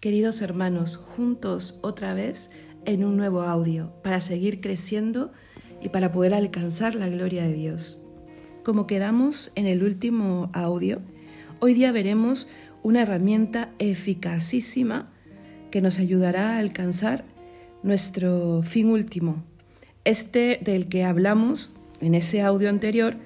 queridos hermanos, juntos otra vez en un nuevo audio para seguir creciendo y para poder alcanzar la gloria de Dios. Como quedamos en el último audio, hoy día veremos una herramienta eficacísima que nos ayudará a alcanzar nuestro fin último, este del que hablamos en ese audio anterior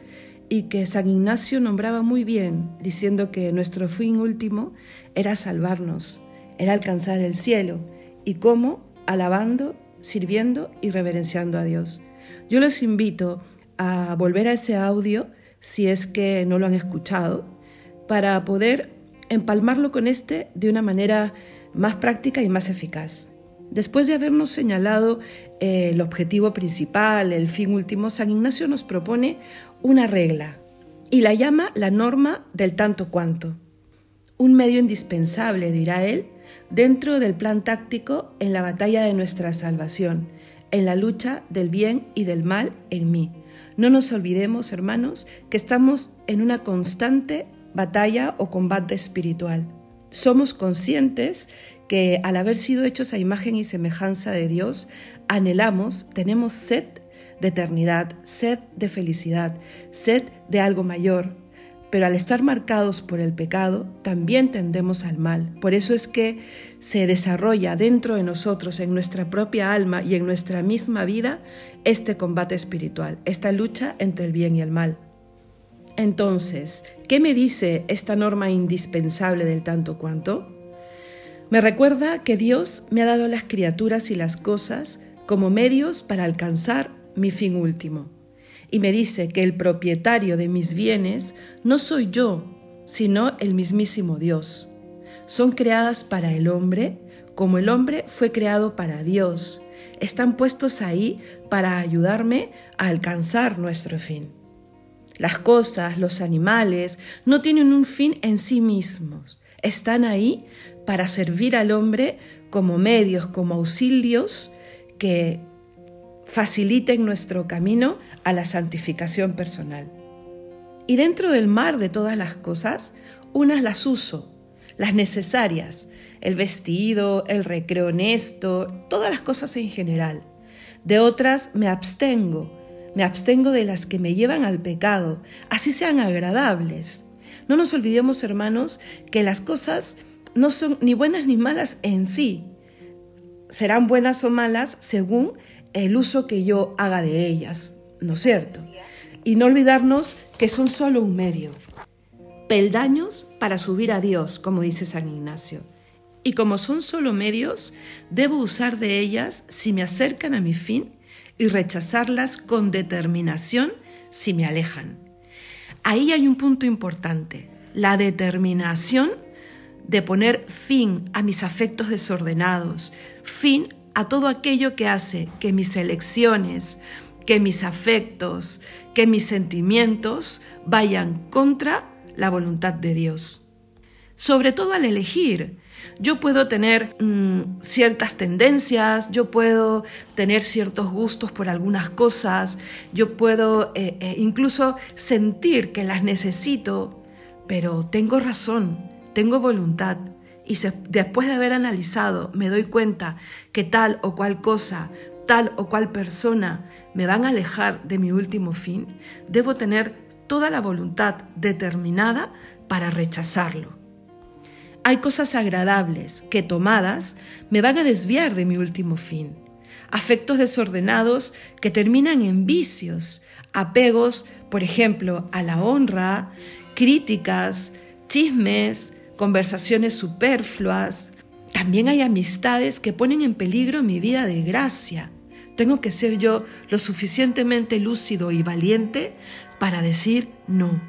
y que San Ignacio nombraba muy bien, diciendo que nuestro fin último era salvarnos, era alcanzar el cielo, y cómo alabando, sirviendo y reverenciando a Dios. Yo los invito a volver a ese audio, si es que no lo han escuchado, para poder empalmarlo con este de una manera más práctica y más eficaz. Después de habernos señalado eh, el objetivo principal, el fin último, San Ignacio nos propone una regla y la llama la norma del tanto cuanto. Un medio indispensable, dirá él, dentro del plan táctico en la batalla de nuestra salvación, en la lucha del bien y del mal en mí. No nos olvidemos, hermanos, que estamos en una constante batalla o combate espiritual. Somos conscientes que al haber sido hechos a imagen y semejanza de Dios, anhelamos, tenemos sed de eternidad, sed de felicidad, sed de algo mayor. Pero al estar marcados por el pecado, también tendemos al mal. Por eso es que se desarrolla dentro de nosotros, en nuestra propia alma y en nuestra misma vida, este combate espiritual, esta lucha entre el bien y el mal. Entonces, ¿qué me dice esta norma indispensable del tanto cuanto? Me recuerda que Dios me ha dado las criaturas y las cosas como medios para alcanzar mi fin último. Y me dice que el propietario de mis bienes no soy yo, sino el mismísimo Dios. Son creadas para el hombre como el hombre fue creado para Dios. Están puestos ahí para ayudarme a alcanzar nuestro fin. Las cosas, los animales, no tienen un fin en sí mismos. Están ahí para servir al hombre como medios, como auxilios que faciliten nuestro camino a la santificación personal. Y dentro del mar de todas las cosas, unas las uso, las necesarias, el vestido, el recreo honesto, todas las cosas en general. De otras me abstengo, me abstengo de las que me llevan al pecado, así sean agradables. No nos olvidemos, hermanos, que las cosas no son ni buenas ni malas en sí. Serán buenas o malas según el uso que yo haga de ellas, ¿no es cierto? Y no olvidarnos que son solo un medio, peldaños para subir a Dios, como dice San Ignacio. Y como son solo medios, debo usar de ellas si me acercan a mi fin y rechazarlas con determinación si me alejan. Ahí hay un punto importante, la determinación de poner fin a mis afectos desordenados, fin a todo aquello que hace que mis elecciones, que mis afectos, que mis sentimientos vayan contra la voluntad de Dios. Sobre todo al elegir, yo puedo tener mm, ciertas tendencias, yo puedo tener ciertos gustos por algunas cosas, yo puedo eh, eh, incluso sentir que las necesito, pero tengo razón, tengo voluntad y después de haber analizado me doy cuenta que tal o cual cosa, tal o cual persona me van a alejar de mi último fin, debo tener toda la voluntad determinada para rechazarlo. Hay cosas agradables que tomadas me van a desviar de mi último fin. Afectos desordenados que terminan en vicios, apegos, por ejemplo, a la honra, críticas, chismes, conversaciones superfluas. También hay amistades que ponen en peligro mi vida de gracia. Tengo que ser yo lo suficientemente lúcido y valiente para decir no.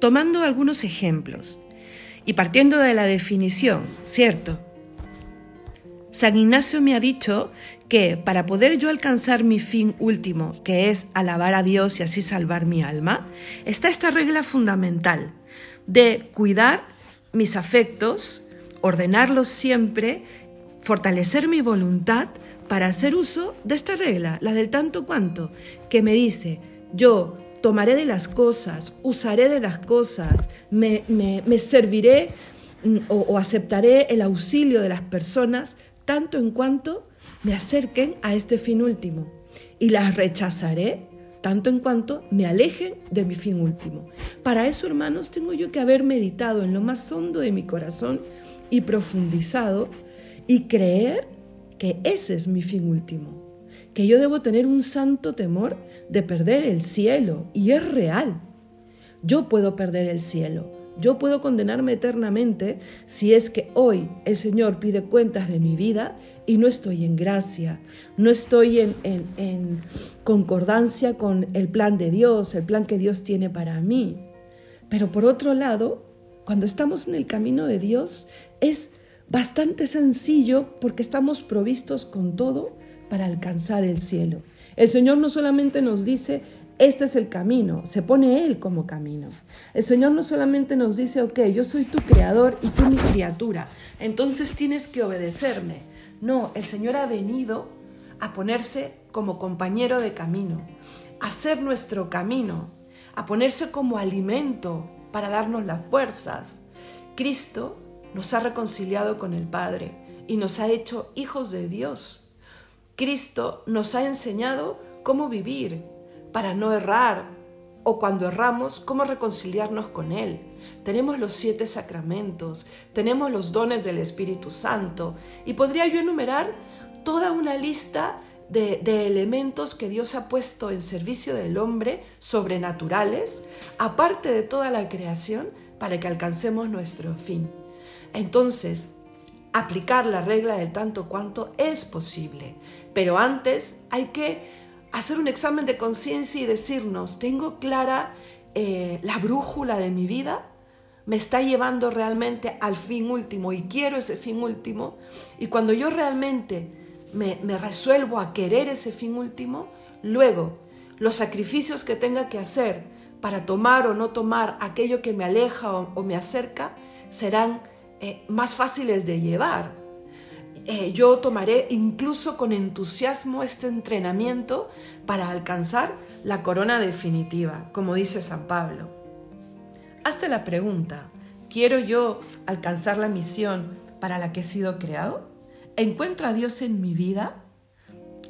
Tomando algunos ejemplos y partiendo de la definición, ¿cierto? San Ignacio me ha dicho que para poder yo alcanzar mi fin último, que es alabar a Dios y así salvar mi alma, está esta regla fundamental de cuidar mis afectos, ordenarlos siempre, fortalecer mi voluntad para hacer uso de esta regla, la del tanto cuanto, que me dice, yo tomaré de las cosas, usaré de las cosas, me, serviré mm, o, aceptaré el auxilio de las personas tanto en cuanto me acerquen a este fin último. Y las rechazaré tanto en cuanto me alejen de mi fin último. Para eso, hermanos, tengo yo que haber meditado en lo más hondo de mi corazón y profundizado y creer que ese es mi fin último, que yo debo tener un santo temor de perder el cielo, y es real. Yo puedo perder el cielo, yo puedo condenarme eternamente si es que hoy el Señor pide cuentas de mi vida y no estoy en gracia, no estoy en, concordancia con el plan de Dios, el plan que Dios tiene para mí. Pero por otro lado, cuando estamos en el camino de Dios, es bastante sencillo porque estamos provistos con todo para alcanzar el cielo. El Señor no solamente nos dice, este es el camino, se pone Él como camino. El Señor no solamente nos dice, ok, yo soy tu creador y tú mi criatura, entonces tienes que obedecerme. No, el Señor ha venido a ponerse como compañero de camino, a ser nuestro camino, a ponerse como alimento para darnos las fuerzas. Cristo nos ha reconciliado con el Padre y nos ha hecho hijos de Dios. Cristo nos ha enseñado cómo vivir para no errar o cuando erramos, cómo reconciliarnos con Él. Tenemos los siete sacramentos, tenemos los dones del Espíritu Santo y podría yo enumerar toda una lista de, de, elementos que Dios ha puesto en servicio del hombre, sobrenaturales, aparte de toda la creación, para que alcancemos nuestro fin. Entonces, aplicar la regla del tanto cuanto es posible, pero antes hay que hacer un examen de conciencia y decirnos, ¿tengo clara eh, la brújula de mi vida? ¿Me está llevando realmente al fin último y quiero ese fin último? Y cuando yo realmente me, resuelvo a querer ese fin último, luego los sacrificios que tenga que hacer para tomar o no tomar aquello que me aleja o me acerca serán eh, más fáciles de llevar. Eh, yo tomaré incluso con entusiasmo este entrenamiento para alcanzar la corona definitiva, como dice San Pablo. Hazte la pregunta, ¿quiero yo alcanzar la misión para la que he sido creado? ¿Encuentro a Dios en mi vida?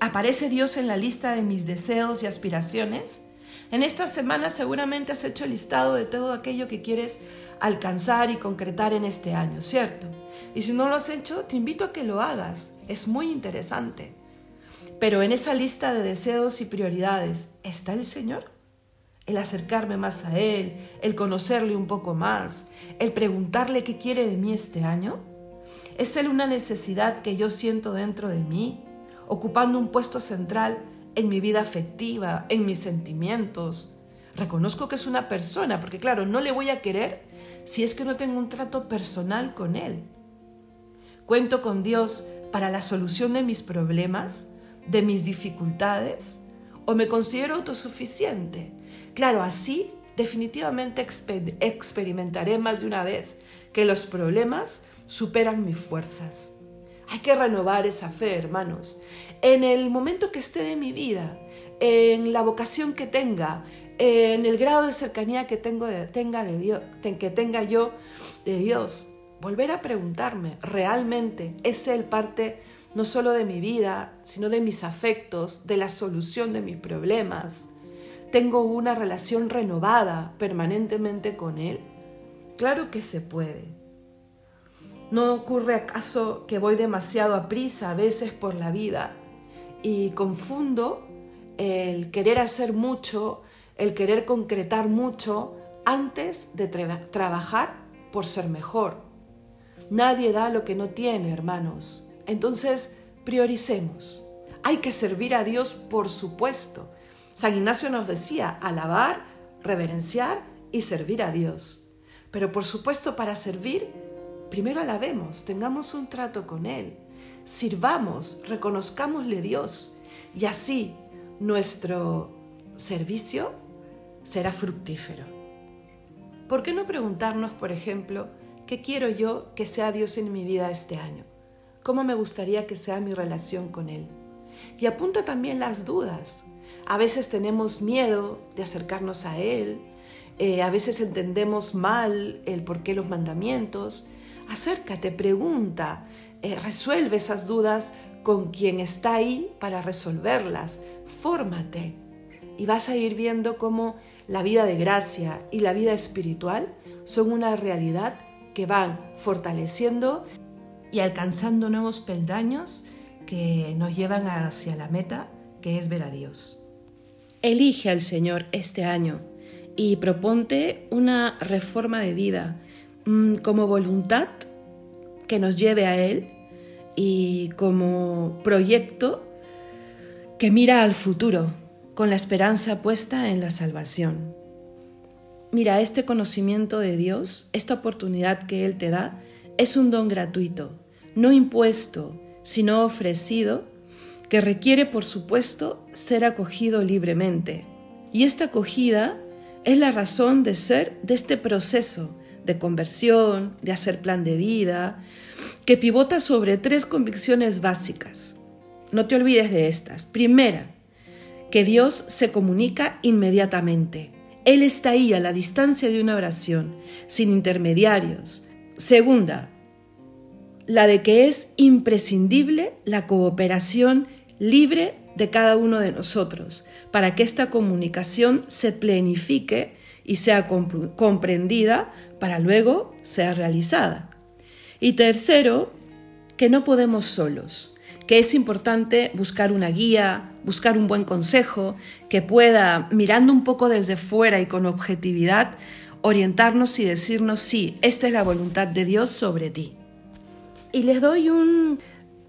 ¿Aparece Dios en la lista de mis deseos y aspiraciones? En esta semana seguramente has hecho el listado de todo aquello que quieres alcanzar y concretar en este año, ¿cierto? Y si no lo has hecho, te invito a que lo hagas. Es muy interesante. Pero en esa lista de deseos y prioridades, ¿está el Señor? El acercarme más a Él, el conocerle un poco más, el preguntarle qué quiere de mí este año. ¿Es Él una necesidad que yo siento dentro de mí, ocupando un puesto central en mi vida afectiva, en mis sentimientos? Reconozco que es una persona, porque claro, no le voy a querer si es que no tengo un trato personal con Él? ¿Cuento con Dios para la solución de mis problemas, de mis dificultades? ¿O me considero autosuficiente? Claro, así definitivamente experimentaré más de una vez que los problemas superan mis fuerzas. Hay que renovar esa fe, hermanos. En el momento que esté de mi vida, en la vocación que tenga, en el grado de cercanía que, tenga, de Dios, que tenga yo de Dios, volver a preguntarme, ¿realmente es Él parte no solo de mi vida, sino de mis afectos, de la solución de mis problemas? ¿Tengo una relación renovada permanentemente con Él? Claro que se puede. ¿No ocurre acaso que voy demasiado a prisa a veces por la vida y confundo el querer hacer mucho el querer concretar mucho antes de trabajar por ser mejor. Nadie da lo que no tiene, hermanos. Entonces, prioricemos. Hay que servir a Dios, por supuesto. San Ignacio nos decía, alabar, reverenciar y servir a Dios. Pero por supuesto, para servir, primero alabemos, tengamos un trato con Él, sirvamos, reconozcámosle Dios y así nuestro servicio será fructífero. ¿Por qué no preguntarnos, por ejemplo, qué quiero yo que sea Dios en mi vida este año? ¿Cómo me gustaría que sea mi relación con Él? Y apunta también las dudas. A veces tenemos miedo de acercarnos a Él, eh, a veces entendemos mal el por qué los mandamientos, acércate, pregunta, eh, resuelve esas dudas con quien está ahí para resolverlas. Fórmate y vas a ir viendo cómo la vida de gracia y la vida espiritual son una realidad que van fortaleciendo y alcanzando nuevos peldaños que nos llevan hacia la meta que es ver a Dios. Elige al Señor este año y proponte una reforma de vida mm, como voluntad que nos lleve a Él y como proyecto que mira al futuro con la esperanza puesta en la salvación. Mira, este conocimiento de Dios, esta oportunidad que Él te da, es un don gratuito, no impuesto, sino ofrecido, que requiere, por supuesto, ser acogido libremente. Y esta acogida es la razón de ser de este proceso de conversión, de hacer plan de vida, que pivota sobre tres convicciones básicas. No te olvides de estas. Primera, que Dios se comunica inmediatamente. Él está ahí a la distancia de una oración, sin intermediarios. Segunda, la de que es imprescindible la cooperación libre de cada uno de nosotros, para que esta comunicación se plenifique y sea comprendida para luego ser realizada. Y tercero, que no podemos solos, que es importante buscar una guía, buscar un buen consejo, que pueda, mirando un poco desde fuera y con objetividad, orientarnos y decirnos, sí, esta es la voluntad de Dios sobre ti. Y les doy un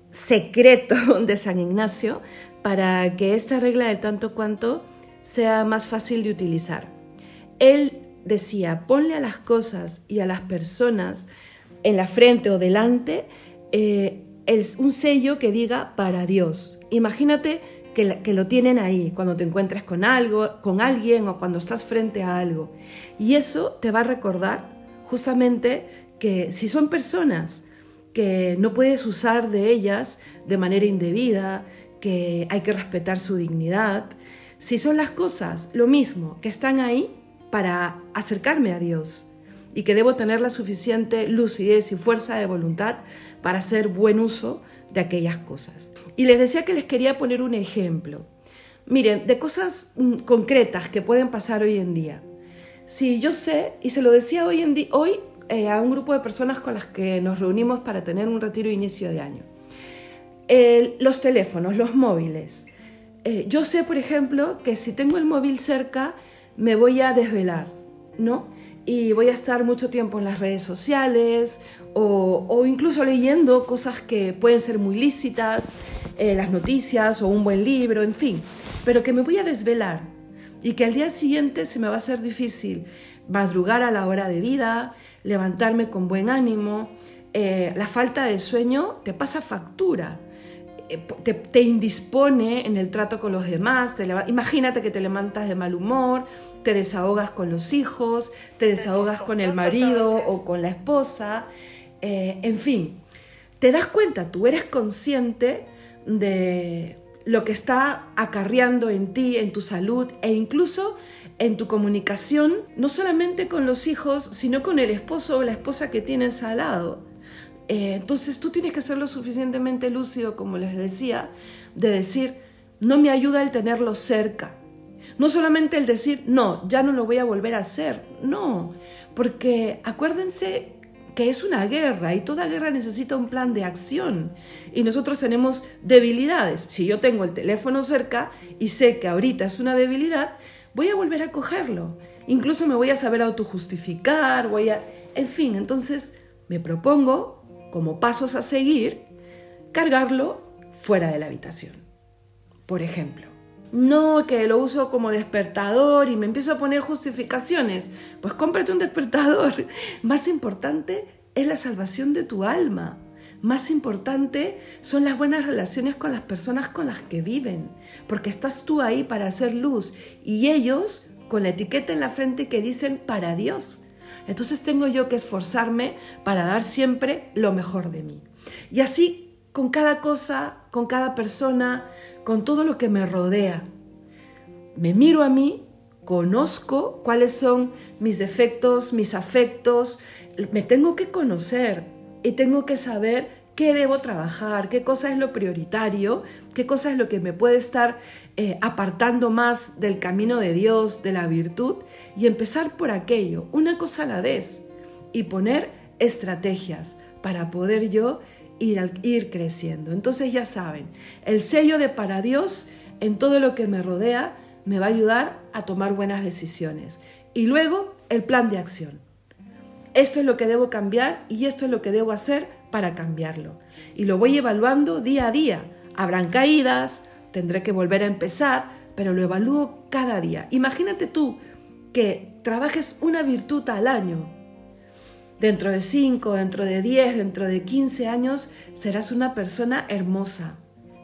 secreto de San Ignacio para que esta regla del tanto cuanto sea más fácil de utilizar. Él decía, ponle a las cosas y a las personas en la frente o delante eh, un sello que diga para Dios. Imagínate que, que, lo tienen ahí cuando te encuentres con algo, con alguien o cuando estás frente a algo. Y eso te va a recordar justamente que si son personas que no puedes usar de ellas de manera indebida, que hay que respetar su dignidad, si son las cosas lo mismo, que están ahí para acercarme a Dios y que debo tener la suficiente lucidez y fuerza de voluntad para hacer buen uso de aquellas cosas. Y les decía que les quería poner un ejemplo. Miren, de cosas mm, concretas que pueden pasar hoy en día. Si yo sé, y se lo decía hoy, en hoy eh, a un grupo de personas con las que nos reunimos para tener un retiro de inicio de año. los teléfonos, los móviles. Eh, yo sé, por ejemplo, que si tengo el móvil cerca, me voy a desvelar, ¿no? Y voy a estar mucho tiempo en las redes sociales o, incluso leyendo cosas que pueden ser muy lícitas, eh, las noticias o un buen libro, en fin, pero que me voy a desvelar y que al día siguiente se me va a hacer difícil madrugar a la hora de vida, levantarme con buen ánimo. Eh, la falta de sueño te pasa factura eh, te, indispone en el trato con los demás. imagínate que te levantas de mal humor, te desahogas con los hijos, te desahogas con el marido o con la esposa, eh, en fin, te das cuenta, tú eres consciente de lo que está acarreando en ti, en tu salud e incluso en tu comunicación, no solamente con los hijos, sino con el esposo o la esposa que tienes al lado. Eh, entonces tú tienes que ser lo suficientemente lúcido, como les decía, de decir, no me ayuda el tenerlo cerca. No solamente el decir, no, ya no lo voy a volver a hacer. No, porque acuérdense que es una guerra y toda guerra necesita un plan de acción. Y nosotros tenemos debilidades. Si yo tengo el teléfono cerca y sé que ahorita es una debilidad, voy a volver a cogerlo. Incluso me voy a saber autojustificar, voy a... En fin, entonces me propongo como pasos a seguir, cargarlo fuera de la habitación. Por ejemplo, no que lo uso como despertador y me empiezo a poner justificaciones. Pues cómprate un despertador. Más importante es la salvación de tu alma. Más importante son las buenas relaciones con las personas con las que viven, porque estás tú ahí para hacer luz y ellos con la etiqueta en la frente que dicen para Dios. Entonces tengo yo que esforzarme para dar siempre lo mejor de mí. Y así con cada cosa, con cada persona, con todo lo que me rodea. Me miro a mí, conozco cuáles son mis defectos, mis afectos, me tengo que conocer, y tengo que saber qué debo trabajar, qué cosa es lo prioritario, qué cosa es lo que me puede estar eh, apartando más del camino de Dios, de la virtud, y empezar por aquello, una cosa a la vez, y poner estrategias para poder yo ir, ir creciendo. Entonces ya saben, el sello de para Dios en todo lo que me rodea me va a ayudar a tomar buenas decisiones. Y luego el plan de acción. Esto es lo que debo cambiar y esto es lo que debo hacer para cambiarlo. Y lo voy evaluando día a día. Habrán caídas, tendré que volver a empezar, pero lo evalúo cada día. Imagínate tú que trabajes una virtud al año Dentro de 5, dentro de 10, dentro de 15 años serás una persona hermosa,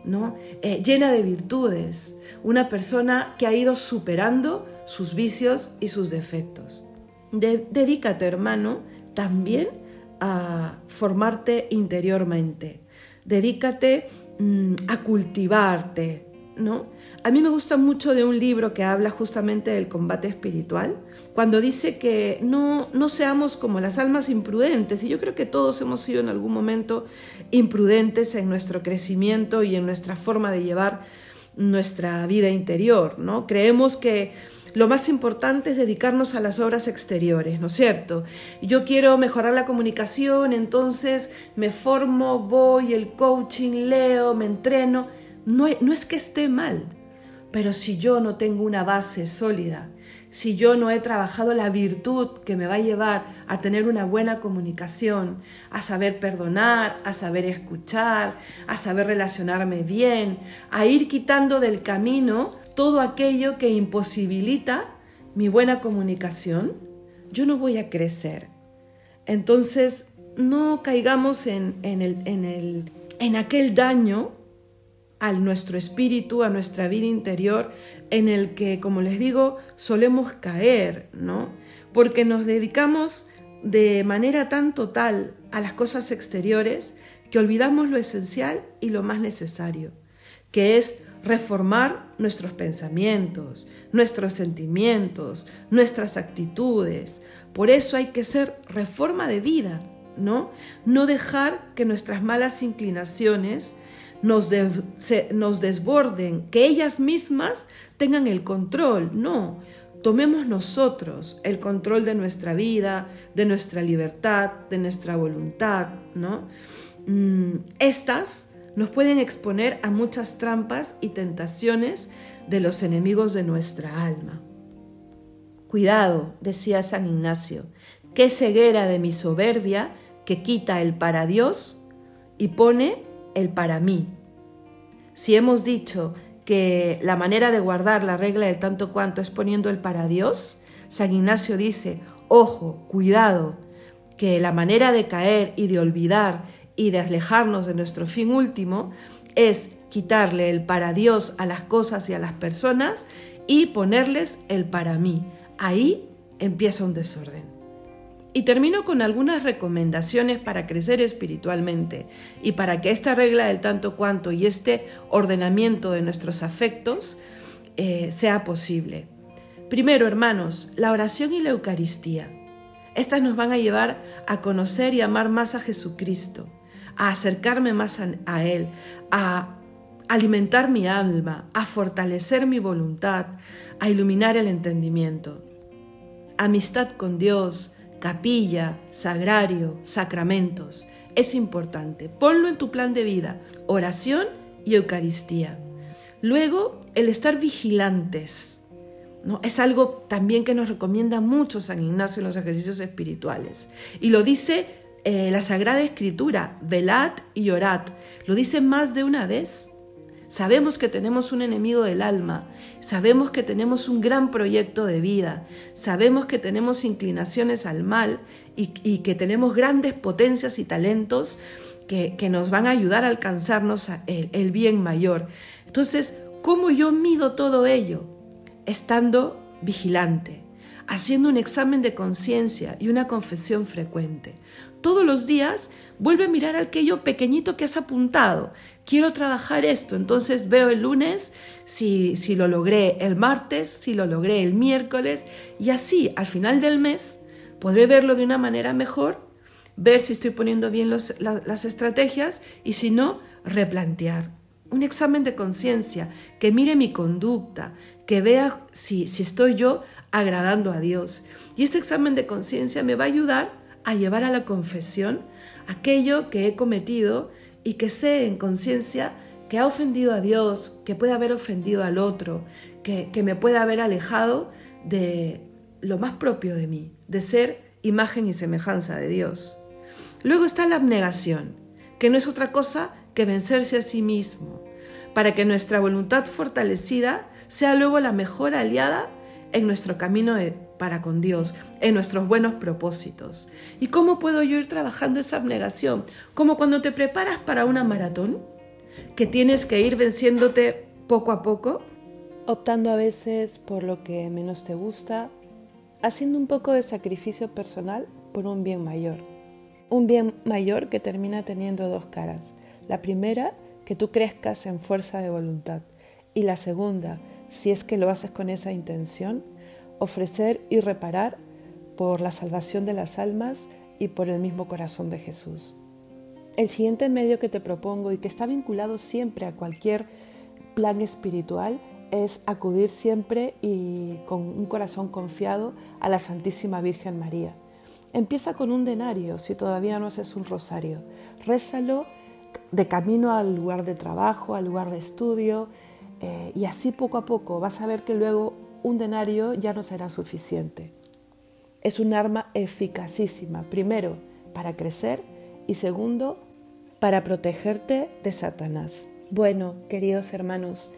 ¿no? Eh, llena de virtudes, una persona que ha ido superando sus vicios y sus defectos. dedícate, hermano, también a formarte interiormente. Dedícate mm, a cultivarte, ¿no? A mí me gusta mucho de un libro que habla justamente del combate espiritual, cuando dice que no, no seamos como las almas imprudentes, y yo creo que todos hemos sido en algún momento imprudentes en nuestro crecimiento y en nuestra forma de llevar nuestra vida interior, ¿no? Creemos que lo más importante es dedicarnos a las obras exteriores, ¿no es cierto? Yo quiero mejorar la comunicación, entonces me formo, voy, el coaching, leo, me entreno. No, no es que esté mal, pero si yo no tengo una base sólida, si yo no he trabajado la virtud que me va a llevar a tener una buena comunicación, a saber perdonar, a saber escuchar, a saber relacionarme bien, a ir quitando del camino todo aquello que imposibilita mi buena comunicación, yo no voy a crecer. Entonces, no caigamos en, el, en, el, en aquel daño a nuestro espíritu, a nuestra vida interior, en el que, como les digo, solemos caer, ¿no? Porque nos dedicamos de manera tan total a las cosas exteriores que olvidamos lo esencial y lo más necesario, que es reformar nuestros pensamientos, nuestros sentimientos, nuestras actitudes. Por eso hay que ser reforma de vida, ¿no? No dejar que nuestras malas inclinaciones nos, nos desborden, que ellas mismas tengan el control. No, tomemos nosotros el control de nuestra vida, de nuestra libertad, de nuestra voluntad, ¿no? Mm, estas nos pueden exponer a muchas trampas y tentaciones de los enemigos de nuestra alma. Cuidado, decía San Ignacio, qué ceguera de mi soberbia que quita el para Dios y pone el para mí. Si hemos dicho que la manera de guardar la regla del tanto cuanto es poniendo el para Dios, San Ignacio dice, ojo, cuidado, que la manera de caer y de olvidar y de alejarnos de nuestro fin último es quitarle el para Dios a las cosas y a las personas y ponerles el para mí. Ahí empieza un desorden. Y termino con algunas recomendaciones para crecer espiritualmente y para que esta regla del tanto cuanto y este ordenamiento de nuestros afectos eh, sea posible. Primero, hermanos, la oración y la Eucaristía. Estas nos van a llevar a conocer y amar más a Jesucristo, a acercarme más a Él, a alimentar mi alma, a fortalecer mi voluntad, a iluminar el entendimiento. Amistad con Dios, capilla, sagrario, sacramentos. Es importante. Ponlo en tu plan de vida. Oración y Eucaristía. Luego, el estar vigilantes. ¿no? Es algo también que nos recomienda mucho San Ignacio en los ejercicios espirituales. Y lo dice eh, la Sagrada Escritura, velad y orad. Lo dice más de una vez. Sabemos que tenemos un enemigo del alma, sabemos que tenemos un gran proyecto de vida, sabemos que tenemos inclinaciones al mal y, que tenemos grandes potencias y talentos que, nos van a ayudar a alcanzarnos el, el bien mayor. Entonces, ¿cómo yo mido todo ello? Estando vigilante, haciendo un examen de conciencia y una confesión frecuente. Todos los días vuelve a mirar aquello pequeñito que has apuntado quiero trabajar esto, entonces veo el lunes si, si lo logré el martes, si lo logré el miércoles y así al final del mes podré verlo de una manera mejor ver si estoy poniendo bien las estrategias y si no, replantear. Un examen de conciencia que mire mi conducta, que vea si, si estoy yo agradando a Dios. Y este examen de conciencia me va a ayudar a llevar a la confesión aquello que he cometido y que sé en conciencia que ha ofendido a Dios, que puede haber ofendido al otro, que, que me puede haber alejado de lo más propio de mí, de ser imagen y semejanza de Dios. Luego está la abnegación, que no es otra cosa que vencerse a sí mismo, para que nuestra voluntad fortalecida sea luego la mejor aliada en nuestro camino para con Dios, en nuestros buenos propósitos. ¿Y cómo puedo yo ir trabajando esa abnegación? Como cuando te preparas para una maratón, que tienes que ir venciéndote poco a poco, optando a veces por lo que menos te gusta, haciendo un poco de sacrificio personal por un bien mayor. Un bien mayor que termina teniendo dos caras. La primera, que tú crezcas en fuerza de voluntad. Y la segunda, si es que lo haces con esa intención, ofrecer y reparar por la salvación de las almas y por el mismo corazón de Jesús. El siguiente medio que te propongo y que está vinculado siempre a cualquier plan espiritual es acudir siempre y con un corazón confiado a la Santísima Virgen María. Empieza con un denario si todavía no haces un rosario. Rézalo de camino al lugar de trabajo, al lugar de estudio, eh, y así poco a poco vas a ver que luego un denario ya no será suficiente. Es un arma eficacísima, primero, para crecer y segundo, para protegerte de Satanás. Bueno, queridos hermanos,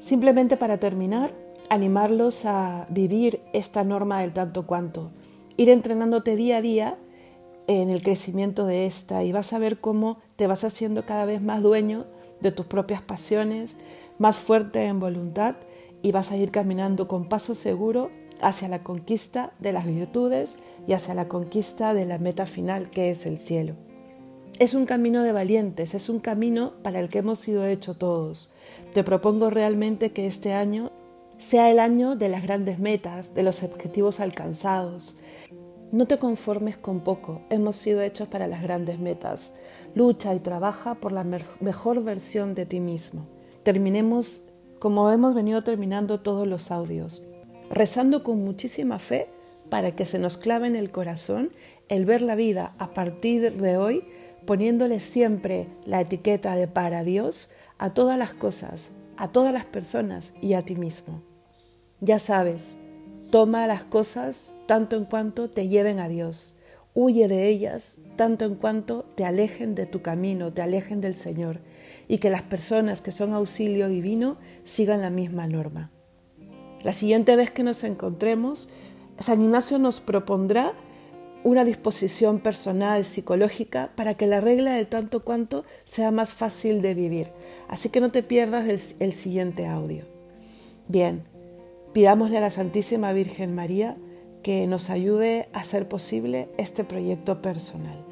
simplemente para terminar, animarlos a vivir esta norma del tanto cuanto, ir entrenándote día a día en el crecimiento de esta y vas a ver cómo te vas haciendo cada vez más dueño de tus propias pasiones, más fuerte en voluntad y vas a ir caminando con paso seguro hacia la conquista de las virtudes y hacia la conquista de la meta final que es el cielo. Es un camino de valientes, es un camino para el que hemos sido hechos todos. Te propongo realmente que este año sea el año de las grandes metas, de los objetivos alcanzados. No te conformes con poco, hemos sido hechos para las grandes metas. Lucha y trabaja por la mejor versión de ti mismo. Terminemos como hemos venido terminando todos los audios, rezando con muchísima fe para que se nos clave en el corazón el ver la vida a partir de hoy, poniéndole siempre la etiqueta de para Dios a todas las cosas, a todas las personas y a ti mismo. Ya sabes, toma las cosas tanto en cuanto te lleven a Dios. Huye de ellas tanto en cuanto te alejen de tu camino, te alejen del Señor y que las personas que son auxilio divino sigan la misma norma. La siguiente vez que nos encontremos, San Ignacio nos propondrá una disposición personal, psicológica, para que la regla de tanto cuanto sea más fácil de vivir. Así que no te pierdas el, el siguiente audio. Bien, pidámosle a la Santísima Virgen María que nos ayude a hacer posible este proyecto personal.